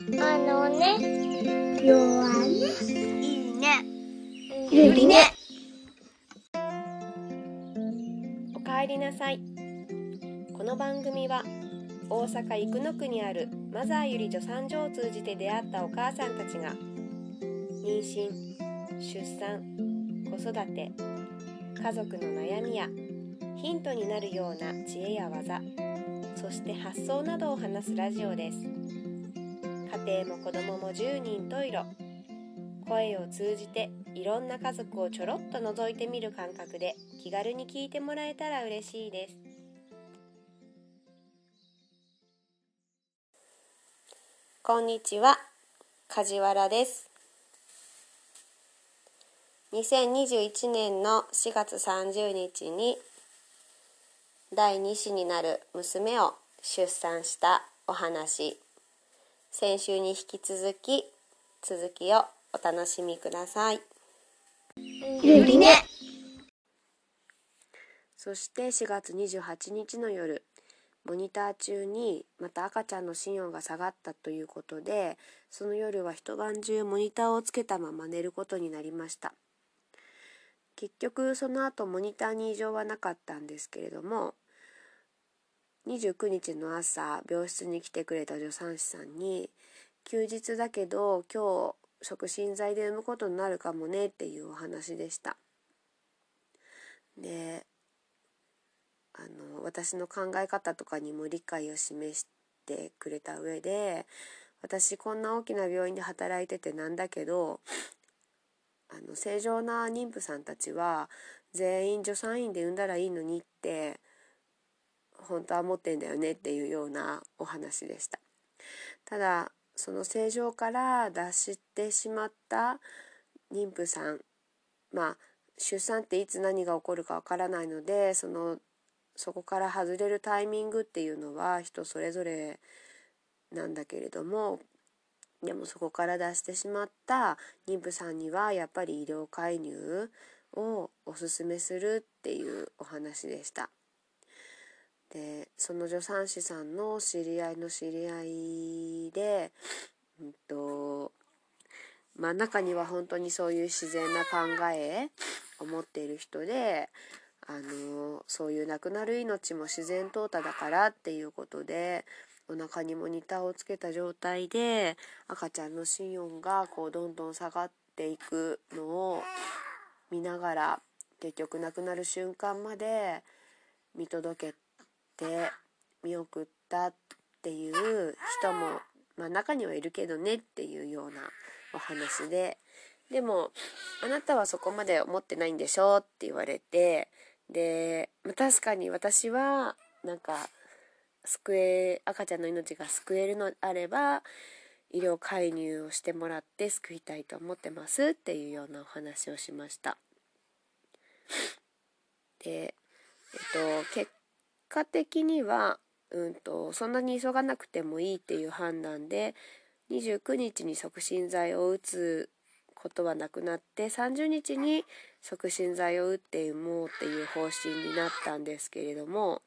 あのね、弱ね。いいね。ゆりね。おかえりなさいこの番組は大阪生野区にあるマザーゆり助産所を通じて出会ったお母さんたちが妊娠出産子育て家族の悩みやヒントになるような知恵や技そして発想などを話すラジオです家庭も子供も十人十色。声を通じていろんな家族をちょろっと覗いてみる感覚で気軽に聞いてもらえたら嬉しいです。こんにちは。梶原です。2021年の4月30日に第2子になる娘を出産したお話。先週に引き続き続きをお楽しみくださいゆりね。そして4月28日の夜モニター中にまた赤ちゃんの心音が下がったということでその夜は一晩中モニターをつけたまま寝ることになりました結局その後モニターに異常はなかったんですけれども29日の朝病室に来てくれた助産師さんに「休日だけど今日促進剤で産むことになるかもね」っていうお話でした。であの私の考え方とかにも理解を示してくれた上で私こんな大きな病院で働いててなんだけどあの正常な妊婦さんたちは全員助産院で産んだらいいのにって本当は思ってんだよねっていうようなお話でしたただその正常から脱してしまった妊婦さんまあ出産っていつ何が起こるかわからないのでそのそこから外れるタイミングっていうのは人それぞれなんだけれどもでもそこから出してしまった妊婦さんにはやっぱり医療介入をおすすめするっていうお話でした。でその助産師さんの知り合いの知り合いで、うんとまあ、中には本当にそういう自然な考えを持っている人であのそういう亡くなる命も自然淘汰だからっていうことでお腹にモニターをつけた状態で赤ちゃんの心音がこうどんどん下がっていくのを見ながら結局亡くなる瞬間まで見届けて見送ったっていう人も、まあ、中にはいるけどねっていうようなお話ででも「あなたはそこまで思ってないんでしょ」って言われてで、まあ、確かに私はなんか救え赤ちゃんの命が救えるのであれば医療介入をしてもらって救いたいと思ってますっていうようなお話をしました。で、えっと、結果的には、うんと、そんなに急がなくてもいいっていう判断で29日に促進剤を打つことはなくなって30日に促進剤を打って産もうっていう方針になったんですけれども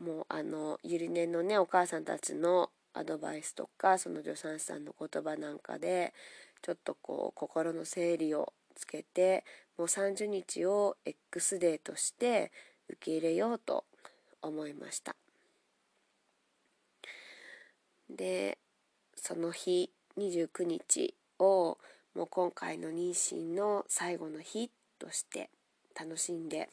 もうあのゆりねのねお母さんたちのアドバイスとかその助産師さんの言葉なんかでちょっとこう心の整理をつけてもう30日を X デーとして受け入れようと思いました。でその日29日をもう今回の妊娠の最後の日として楽しんで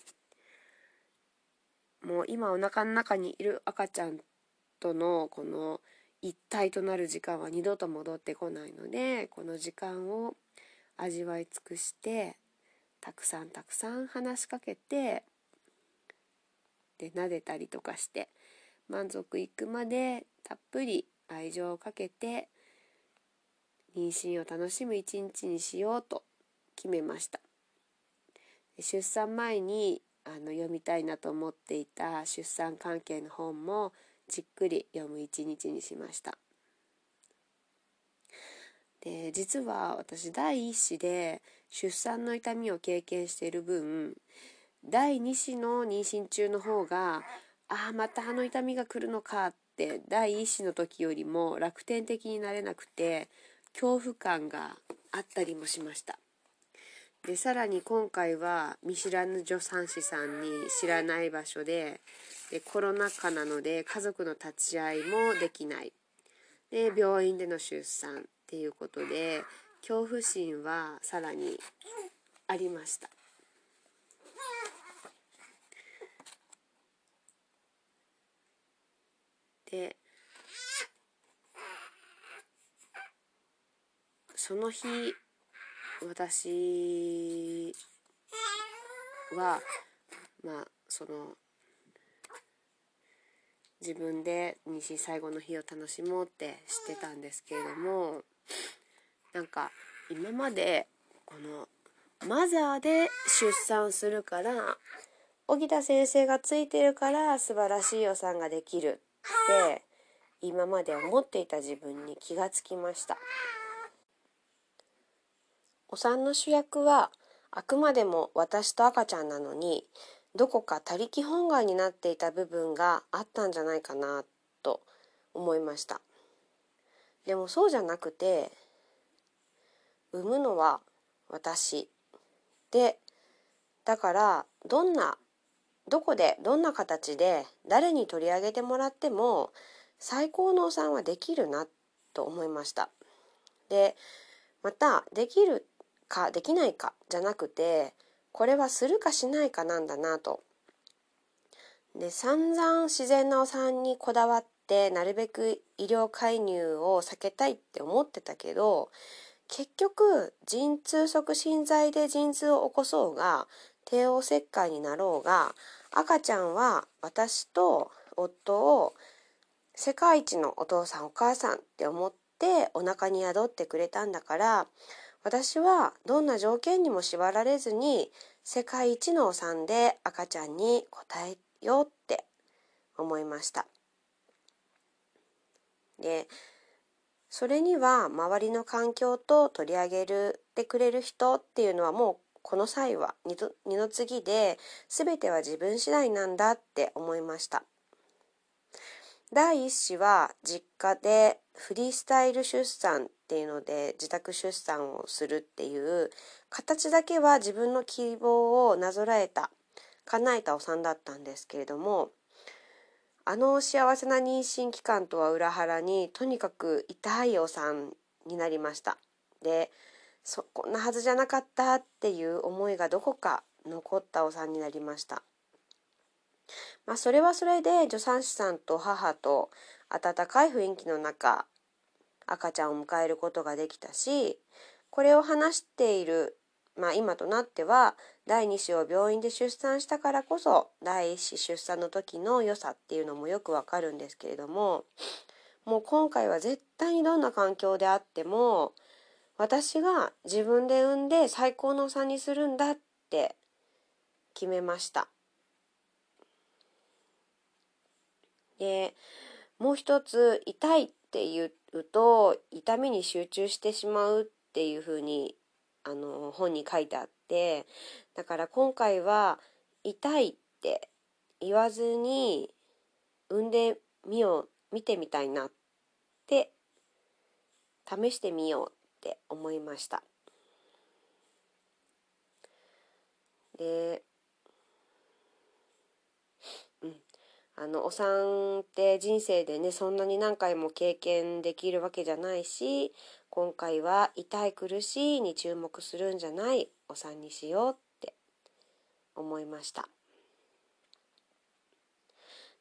もう今お腹の中にいる赤ちゃんとのこの一体となる時間は二度と戻ってこないのでこの時間を味わい尽くしてたくさんたくさん話しかけてで撫でたりとかして満足いくまでたっぷり愛情をかけて妊娠を楽しむ一日にしようと決めました。出産前にあの読みたいなと思っていた出産関係の本もじっくり読む一日にしました。で実は私第一子で出産の痛みを経験している分第2子の妊娠中の方がああまたあの痛みが来るのかって第一子の時よりも楽天的になれなくて恐怖感があったりもしました。でさらに今回は見知らぬ助産師さんに知らない場所ででコロナ禍なので家族の立ち会いもできない。で病院での出産っていうことで恐怖心はさらにありました。でその日私はまあその自分で妊娠最後の日を楽しもうってしてたんですけれどもなんか今までこのマザーで出産するから荻田先生がついてるから素晴らしい予算ができるって今まで思っていた自分に気がつきました。お産の主役はあくまでも私と赤ちゃんなのにどこか他力本願になっていた部分があったんじゃないかなと思いました。でもそうじゃなくて産むのは私。でだからどんなどこでどんな形で誰に取り上げてもらっても最高のお産はできるなと思いましたでまたできるかできないかじゃなくてこれはするかしないかなんだなと。で散々自然なお産にこだわってなるべく医療介入を避けたいって思ってたけど結局陣痛促進剤で陣痛を起こそうが帝王切開になろうが赤ちゃんは私と夫を世界一のお父さんお母さんって思ってお腹に宿ってくれたんだから私はどんな条件にも縛られずに世界一のお産で赤ちゃんに答えようって思いました。でそれには周りの環境と取り上げるてくれる人っていうのはもうこの際は二の次で全ては自分次第なんだって思いました。第一子は実家でフリースタイル出産っていうので自宅出産をするっていう形だけは自分の希望をなぞらえた叶えたお産だったんですけれどもあの幸せな妊娠期間とは裏腹にとにかく痛いお産になりました。でそこんなはずじゃなかったっていう思いがどこか残ったお産になりました。まあそれはそれで助産師さんと母と温かい雰囲気の中赤ちゃんを迎えることができたしこれを話している、まあ、今となっては第2子を病院で出産したからこそ第1子出産の時の良さっていうのもよくわかるんですけれどももう今回は絶対にどんな環境であっても私が自分で産んで最高の差にするんだって決めました。でもう一つ痛いって言うと痛みに集中してしまうっていうふうにあの本に書いてあってだから今回は痛いって言わずに産んでみよう見てみたいなって試してみようって思いました。でうん。あのお産って人生でねそんなに何回も経験できるわけじゃないし今回は痛い苦しいに注目するんじゃないお産にしようって思いました。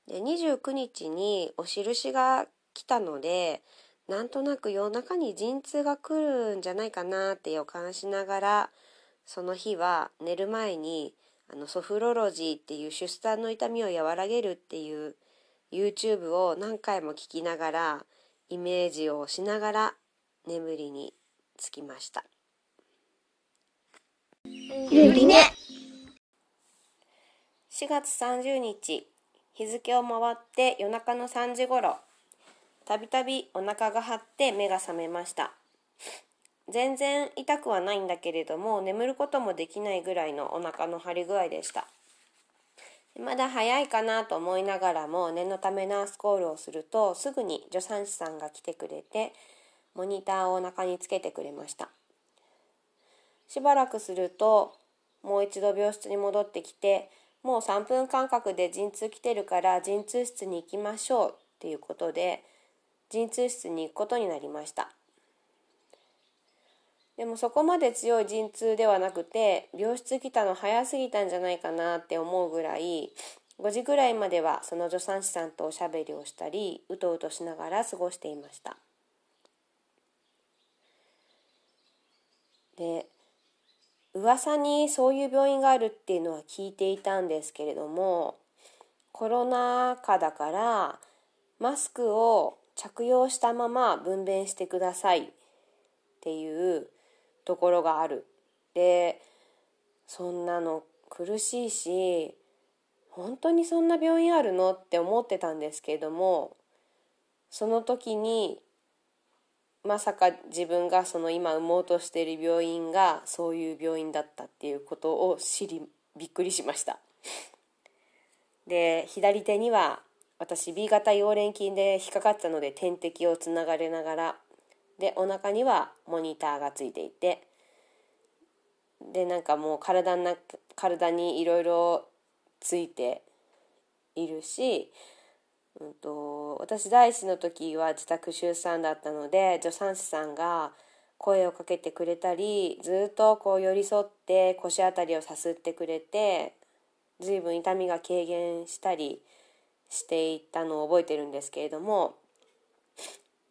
で29日にお印が来たのでなんとなく夜中に陣痛が来るんじゃないかなって予感しながらその日は寝る前にあのソフロロジーっていう出産の痛みを和らげるっていう YouTube を何回も聞きながらイメージをしながら眠りにつきました。ゆりね。4月30日日付を回って夜中の3時頃たびたびお腹が張って目が覚めました。全然痛くはないんだけれども眠ることもできないぐらいのお腹の張り具合でした。まだ早いかなと思いながらも念のためナースコールをするとすぐに助産師さんが来てくれてモニターをお腹につけてくれました。しばらくするともう一度病室に戻ってきてもう3分間隔で陣痛来てるから陣痛室に行きましょうっていうことで陣痛室に行くことになりました。でもそこまで強い陣痛ではなくて病室来たの早すぎたんじゃないかなって思うぐらい5時ぐらいまではその助産師さんとおしゃべりをしたりうとうとしながら過ごしていました。で噂にそういう病院があるっていうのは聞いていたんですけれどもコロナ禍だからマスクを着用したまま分娩してください。っていうところがある。でそんなの苦しいし本当にそんな病院あるのって思ってたんですけれどもその時にまさか自分がその今産もうとしている病院がそういう病院だったっていうことを知りびっくりしました。で左手には私 B 型溶連菌で引っかかったので点滴をつながれながらでお腹にはモニターがついていてでなんかもう体な体にいろいろついているし、うんと、私第一の時は自宅出産だったので助産師さんが声をかけてくれたりずっとこう寄り添って腰あたりをさすってくれて随分痛みが軽減したりしていたのを覚えてるんですけれども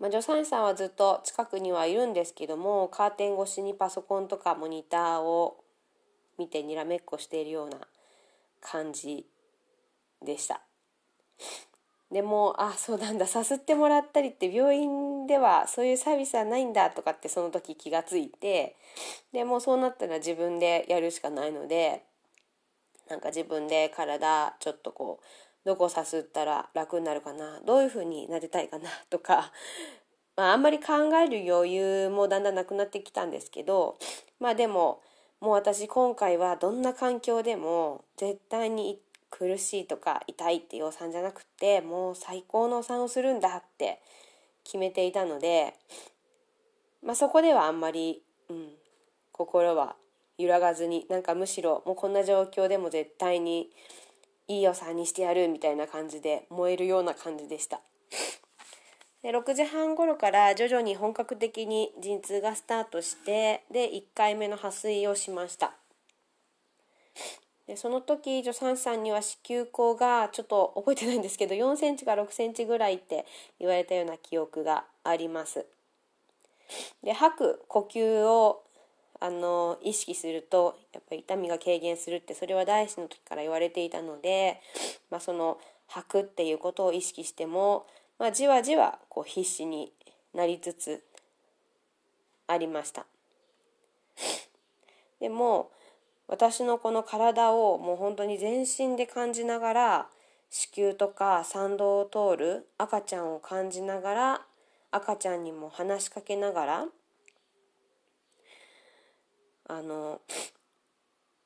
まあ、助産師さんはずっと近くにはいるんですけどもカーテン越しにパソコンとかモニターを見てにらめっこしているような感じでした。でもあそうなんださすってもらったりって病院ではそういうサービスはないんだとかってその時気がついてでもうそうなったら自分でやるしかないのでなんか自分で体ちょっとこうどこさすったら楽になるかな？どういうふうになりたいかな？とか、まあ、あんまり考える余裕もだんだんなくなってきたんですけどまあでももう私今回はどんな環境でも絶対に苦しいとか痛いっていうお産じゃなくてもう最高のお産をするんだって決めていたので、まあ、そこではあんまり、うん、心は揺らがずになんかむしろもうこんな状況でも絶対にいい予算にしてやるみたいな感じで燃えるような感じでした。で6時半頃から徐々に本格的に陣痛がスタートしてで1回目の破水をしました。でその時助産師さんには子宮口がちょっと覚えてないんですけど4センチか6センチぐらいって言われたような記憶があります。で吐く呼吸をあの意識するとやっぱり痛みが軽減するってそれは第一の時から言われていたので、まあ、その吐くっていうことを意識しても、まあ、じわじわこう必死になりつつありました。でも私のこの体をもう本当に全身で感じながら子宮とか産道を通る赤ちゃんを感じながら赤ちゃんにも話しかけながらあの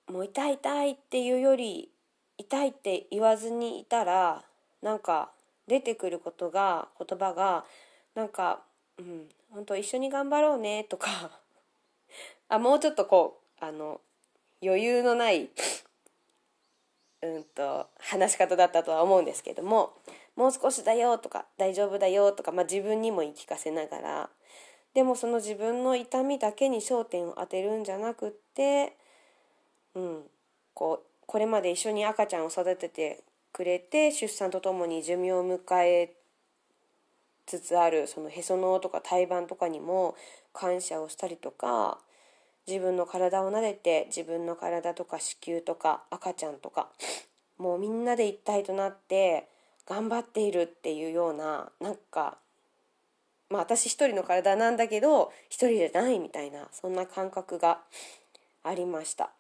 もう痛い痛いっていうより痛いって言わずにいたらなんか出てくることが言葉がなんか「うん本当一緒に頑張ろうね」とか。あもうちょっとこうあの余裕のないうんと話し方だったとは思うんですけども「もう少しだよ」とか「大丈夫だよ」とか、まあ、自分にも言い聞かせながらでもその自分の痛みだけに焦点を当てるんじゃなくって、うん、こうこれまで一緒に赤ちゃんを育ててくれて出産とともに寿命を迎えつつあるそのへその緒とか胎盤とかにも感謝をしたりとか自分の体を撫でて自分の体とか子宮とか赤ちゃんとかもうみんなで一体となって頑張っているっていうようななんかまあ私一人の体なんだけど一人じゃないみたいなそんな感覚がありました。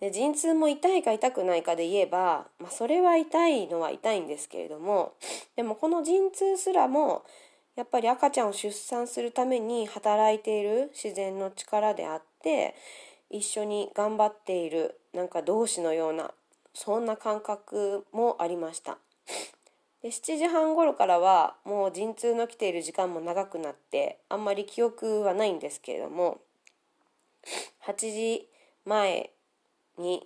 で陣痛も痛いか痛くないかで言えば、まあ、それは痛いのは痛いんですけれどもでもこの陣痛すらもやっぱり赤ちゃんを出産するために働いている自然の力であって一緒に頑張っているなんか同志のようなそんな感覚もありました。で7時半頃からはもう陣痛の来ている時間も長くなってあんまり記憶はないんですけれども8時前に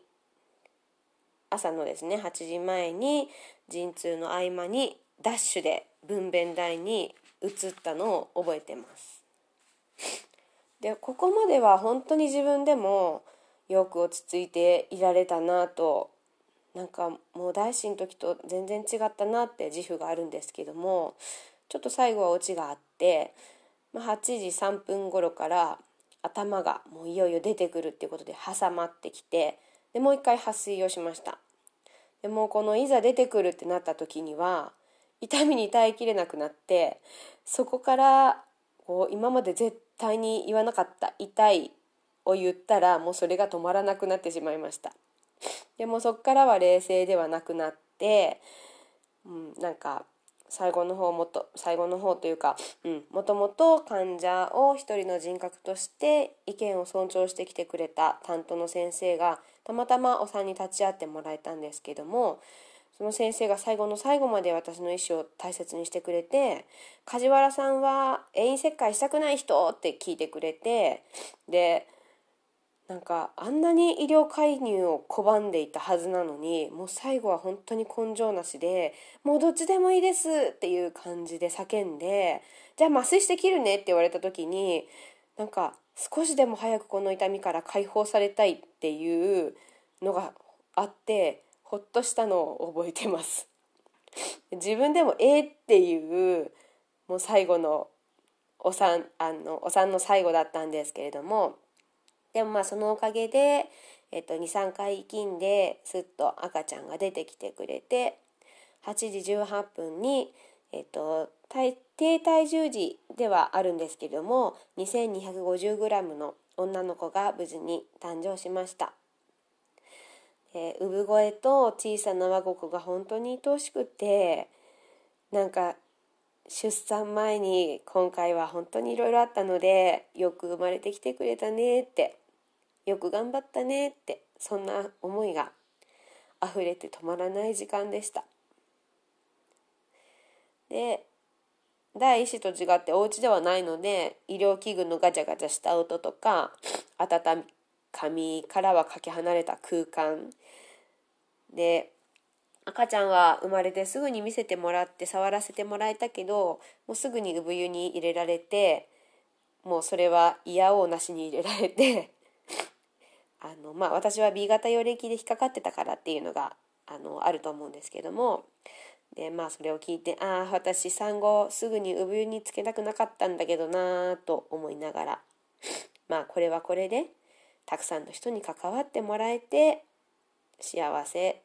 朝のですね8時前に陣痛の合間にダッシュで分娩台に移ったのを覚えてます。でここまでは本当に自分でもよく落ち着いていられたなとなんかもう大師の時と全然違ったなって自負があるんですけどもちょっと最後はオチがあって、まあ、8時3分頃から頭がもういよいよ出てくるっていうことで挟まってきてでもう一回破水をしました。でもこのいざ出てくるってなった時には痛みに耐えきれなくなってそこからこう今まで絶対に言わなかった痛いを言ったらもうそれが止まらなくなってしまいました。でもそこからは冷静ではなくなって、うん、なんか最後の方もと最後の方というか、うん、もともと患者を一人の人格として意見を尊重してきてくれた担当の先生がたまたまお産に立ち会ってもらえたんですけどもその先生が最後の最後まで私の意思を大切にしてくれて梶原さんは遠因切開したくない人って聞いてくれてでなんかあんなに医療介入を拒んでいたはずなのにもう最後は本当に根性なしでもうどっちでもいいですっていう感じで叫んでじゃあ麻酔して切るねって言われた時になんか少しでも早くこの痛みから解放されたいっていうのがあってほっとしたのを覚えてます。自分でもえー、っていうもう最後のお産あのお産の最後だったんですけれどもでもまあそのおかげで、えっと、23回生んですっと赤ちゃんが出てきてくれて8時18分に、えっと、低体重時ではあるんですけれども 2250g の女の子が無事に誕生しました。えー、産声と小さな我が子が本当に愛おしくてなんか出産前に今回は本当にいろいろあったのでよく生まれてきてくれたねってよく頑張ったねってそんな思いが溢れて止まらない時間でした。で第一子と違ってお家ではないので医療器具のガチャガチャした音とか温かみからはかけ離れた空間。で赤ちゃんは生まれてすぐに見せてもらって触らせてもらえたけどもうすぐに産湯に入れられてもうそれは嫌おうなしに入れられてあのまあ私は B 型溶液で引っかかってたからっていうのがあのあると思うんですけどもでまあそれを聞いてああ私産後すぐに産湯につけたくなかったんだけどなと思いながらまあこれはこれでたくさんの人に関わってもらえて幸せ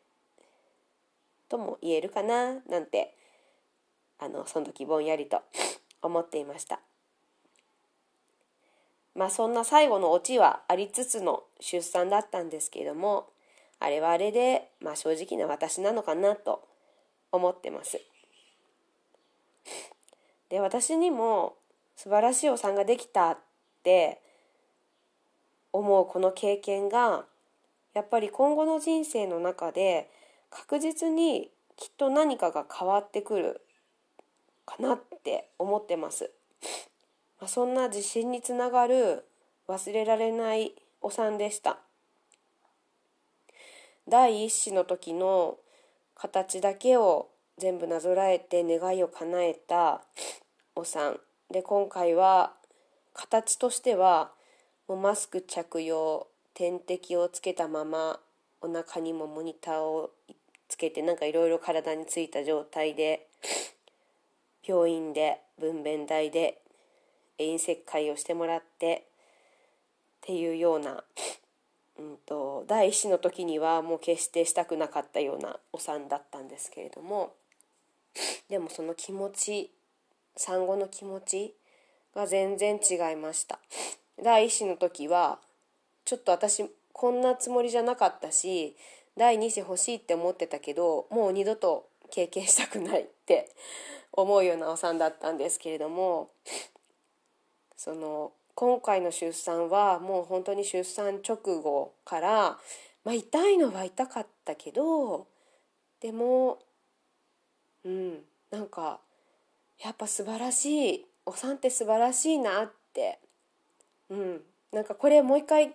とも言えるかななんてあのその時ぼんやりと思っていました。まあそんな最後のオチはありつつの出産だったんですけれどもあれはあれで、まあ、正直な私なのかなと思ってます。で私にも素晴らしいお産ができたって思うこの経験がやっぱり今後の人生の中で確実にきっと何かが変わってくるかなって思ってます。まあ、そんな自信につながる忘れられないお産でした。第一子の時の形だけを全部なぞらえて願いを叶えたお産。で今回は形としてはもうマスク着用点滴をつけたままお腹にもモニターをつけてなんかいろいろ体についた状態で病院で分娩台で遠石会をしてもらってっていうような、うんと、第一子の時にはもう決してしたくなかったようなお産だったんですけれどもでもその気持ち産後の気持ちが全然違いました。第一子の時はちょっと私こんなつもりじゃなかったし第2子欲しいって思ってたけどもう二度と経験したくないって思うようなお産だったんですけれどもその今回の出産はもう本当に出産直後から、まあ、痛いのは痛かったけどでもうんなんかやっぱ素晴らしいお産って素晴らしいなってうんなんかこれもう一回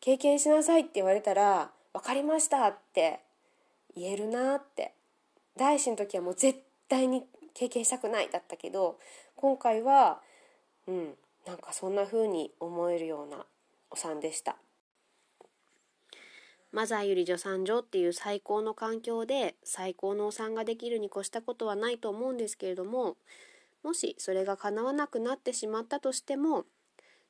経験しなさいって言われたら分かりましたって言えるなって。第一の時はもう絶対に経験したくないだったけど今回はうんなんかそんな風に思えるようなお産でした。マザーより助産所っていう最高の環境で最高のお産ができるに越したことはないと思うんですけれどももしそれが叶わなくなってしまったとしても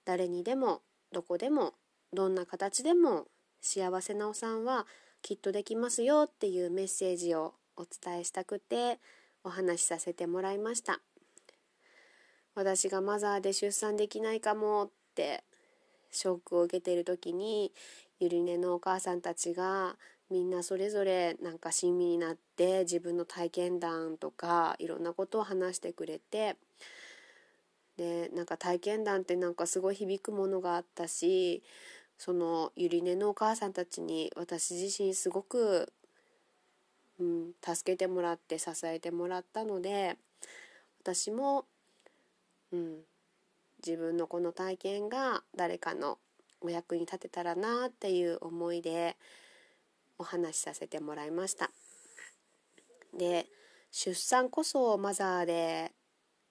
誰にでもどこでもどんな形でも幸せなお産はきっとできますよっていうメッセージをお伝えしたくてお話しさせてもらいました。私がマザーで出産できないかもってショックを受けてる時にゆりねのお母さんたちがみんなそれぞれなんか親身になって自分の体験談とかいろんなことを話してくれてでなんか体験談ってなんかすごい響くものがあったしそのゆりねのお母さんたちに私自身すごく、うん、助けてもらって支えてもらったので私も、うん、自分のこの体験が誰かのお役に立てたらなっていう思いでお話しさせてもらいました。で出産こそマザーで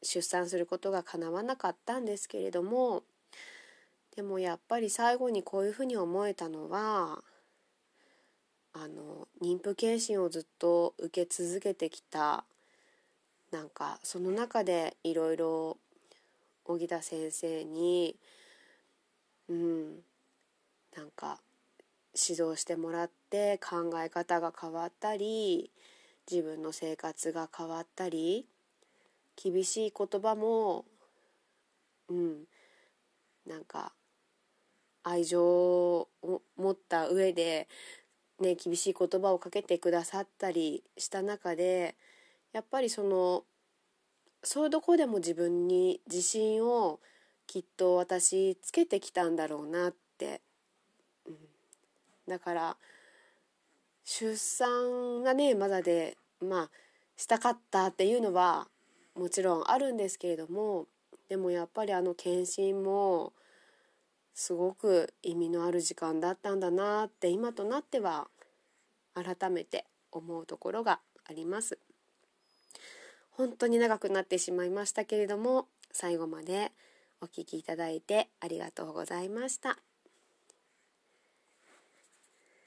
出産することが叶わなかったんですけれどもでもやっぱり最後にこういうふうに思えたのはあの妊婦検診をずっと受け続けてきたなんかその中でいろいろ荻田先生にうんなんか指導してもらって考え方が変わったり自分の生活が変わったり厳しい言葉もうんなんか愛情を持った上で、ね、厳しい言葉をかけてくださったりした中でやっぱりそのそういうとこでも自分に自信をきっと私つけてきたんだろうなって、うん、だから出産がねまだでまあしたかったっていうのはもちろんあるんですけれどもでもやっぱりあの検診もすごく意味のある時間だったんだなって今となっては改めて思うところがあります。本当に長くなってしまいましたけれども最後までお聴きいただいてありがとうございました。